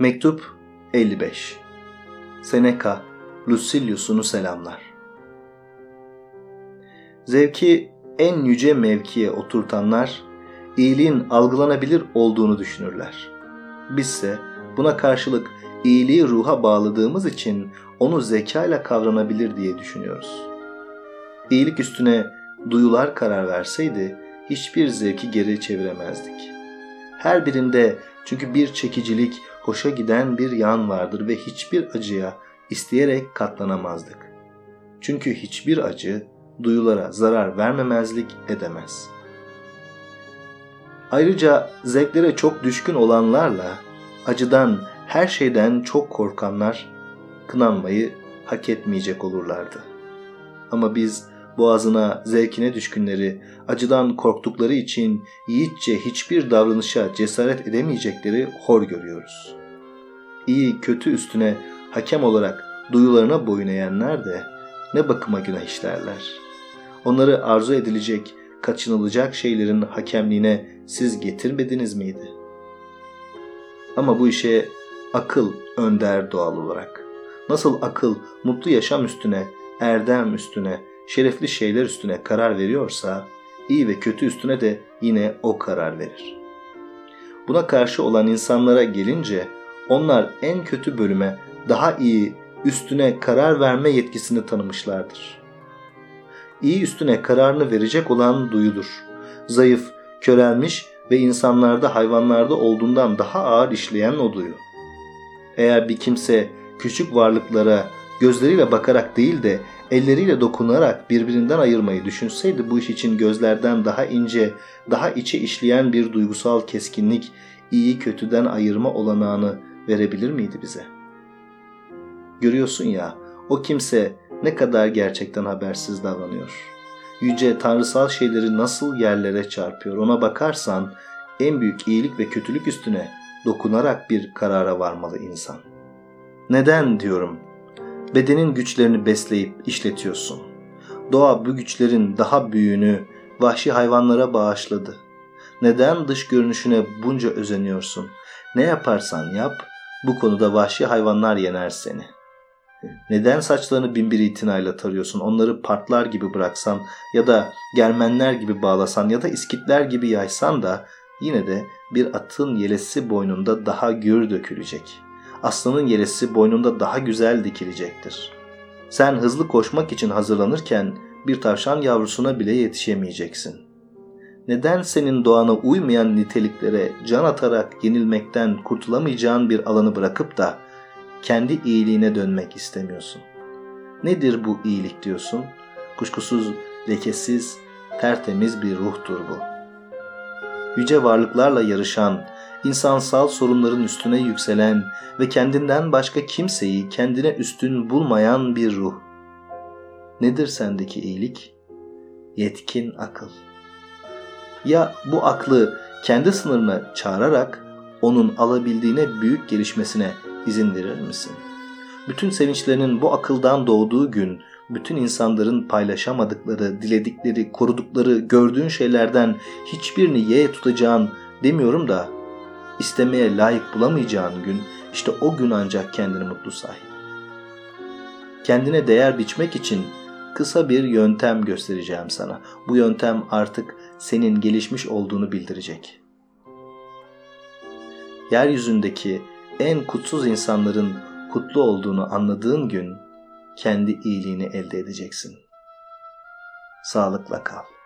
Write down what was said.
Mektup 55 Seneca, Lucilius'unu selamlar. Zevki en yüce mevkiye oturtanlar, iyiliğin algılanabilir olduğunu düşünürler. Bizse buna karşılık iyiliği ruha bağladığımız için onu zekayla kavranabilir diye düşünüyoruz. İyilik üstüne duyular karar verseydi hiçbir zevki geri çeviremezdik. Her birinde çünkü bir çekicilik, hoşa giden bir yan vardır ve hiçbir acıya isteyerek katlanamazdık. Çünkü hiçbir acı duyulara zarar vermemezlik edemez. Ayrıca zevklere çok düşkün olanlarla acıdan, her şeyden çok korkanlar kınanmayı hak etmeyecek olurlardı. Ama biz boğazına, zevkine düşkünleri, acıdan korktukları için yiğitçe hiçbir davranışa cesaret edemeyecekleri hor görüyoruz. İyi kötü üstüne hakem olarak duyularına boyun eğenler de ne bakıma günah işlerler. Onları arzu edilecek, kaçınılacak şeylerin hakemliğine siz getirmediniz miydi? Ama bu işe akıl önder doğal olarak. Nasıl akıl mutlu yaşam üstüne, erdem üstüne, şerefli şeyler üstüne karar veriyorsa, iyi ve kötü üstüne de yine o karar verir. Buna karşı olan insanlara gelince onlar en kötü bölüme daha iyi üstüne karar verme yetkisini tanımışlardır. İyi üstüne kararını verecek olan duyudur. Zayıf, körelmiş ve insanlarda hayvanlarda olduğundan daha ağır işleyen o duyu. Eğer bir kimse küçük varlıklara gözleriyle bakarak değil de elleriyle dokunarak birbirinden ayırmayı düşünseydi bu iş için gözlerden daha ince, daha içe işleyen bir duygusal keskinlik, iyi kötüden ayırma olanağını verebilir miydi bize? Görüyorsun ya, o kimse ne kadar gerçekten habersiz davranıyor. Yüce tanrısal şeyleri nasıl yerlere çarpıyor ona bakarsan en büyük iyilik ve kötülük üstüne dokunarak bir karara varmalı insan. Neden diyorum bedenin güçlerini besleyip işletiyorsun. Doğa bu güçlerin daha büyüğünü vahşi hayvanlara bağışladı. Neden dış görünüşüne bunca özeniyorsun? Ne yaparsan yap, bu konuda vahşi hayvanlar yener seni. Neden saçlarını binbir itinayla tarıyorsun? Onları partlar gibi bıraksan ya da germenler gibi bağlasan ya da iskitler gibi yaysan da yine de bir atın yelesi boynunda daha gür dökülecek.'' Aslanın yelesi boynunda daha güzel dikilecektir. Sen hızlı koşmak için hazırlanırken bir tavşan yavrusuna bile yetişemeyeceksin. Neden senin doğana uymayan niteliklere can atarak yenilmekten kurtulamayacağın bir alanı bırakıp da kendi iyiliğine dönmek istemiyorsun? Nedir bu iyilik diyorsun? Kuşkusuz lekesiz, tertemiz bir ruhtur bu. Yüce varlıklarla yarışan, insansal sorunların üstüne yükselen ve kendinden başka kimseyi kendine üstün bulmayan bir ruh. Nedir sendeki iyilik? Yetkin akıl. Ya bu aklı kendi sınırına çağırarak onun alabildiğine büyük gelişmesine izin verir misin? Bütün sevinçlerinin bu akıldan doğduğu gün bütün insanların paylaşamadıkları, diledikleri, korudukları, gördüğün şeylerden hiçbirini ye tutacağın demiyorum da istemeye layık bulamayacağın gün işte o gün ancak kendini mutlu say. Kendine değer biçmek için kısa bir yöntem göstereceğim sana. Bu yöntem artık senin gelişmiş olduğunu bildirecek. Yeryüzündeki en kutsuz insanların kutlu olduğunu anladığın gün kendi iyiliğini elde edeceksin. Sağlıkla kal.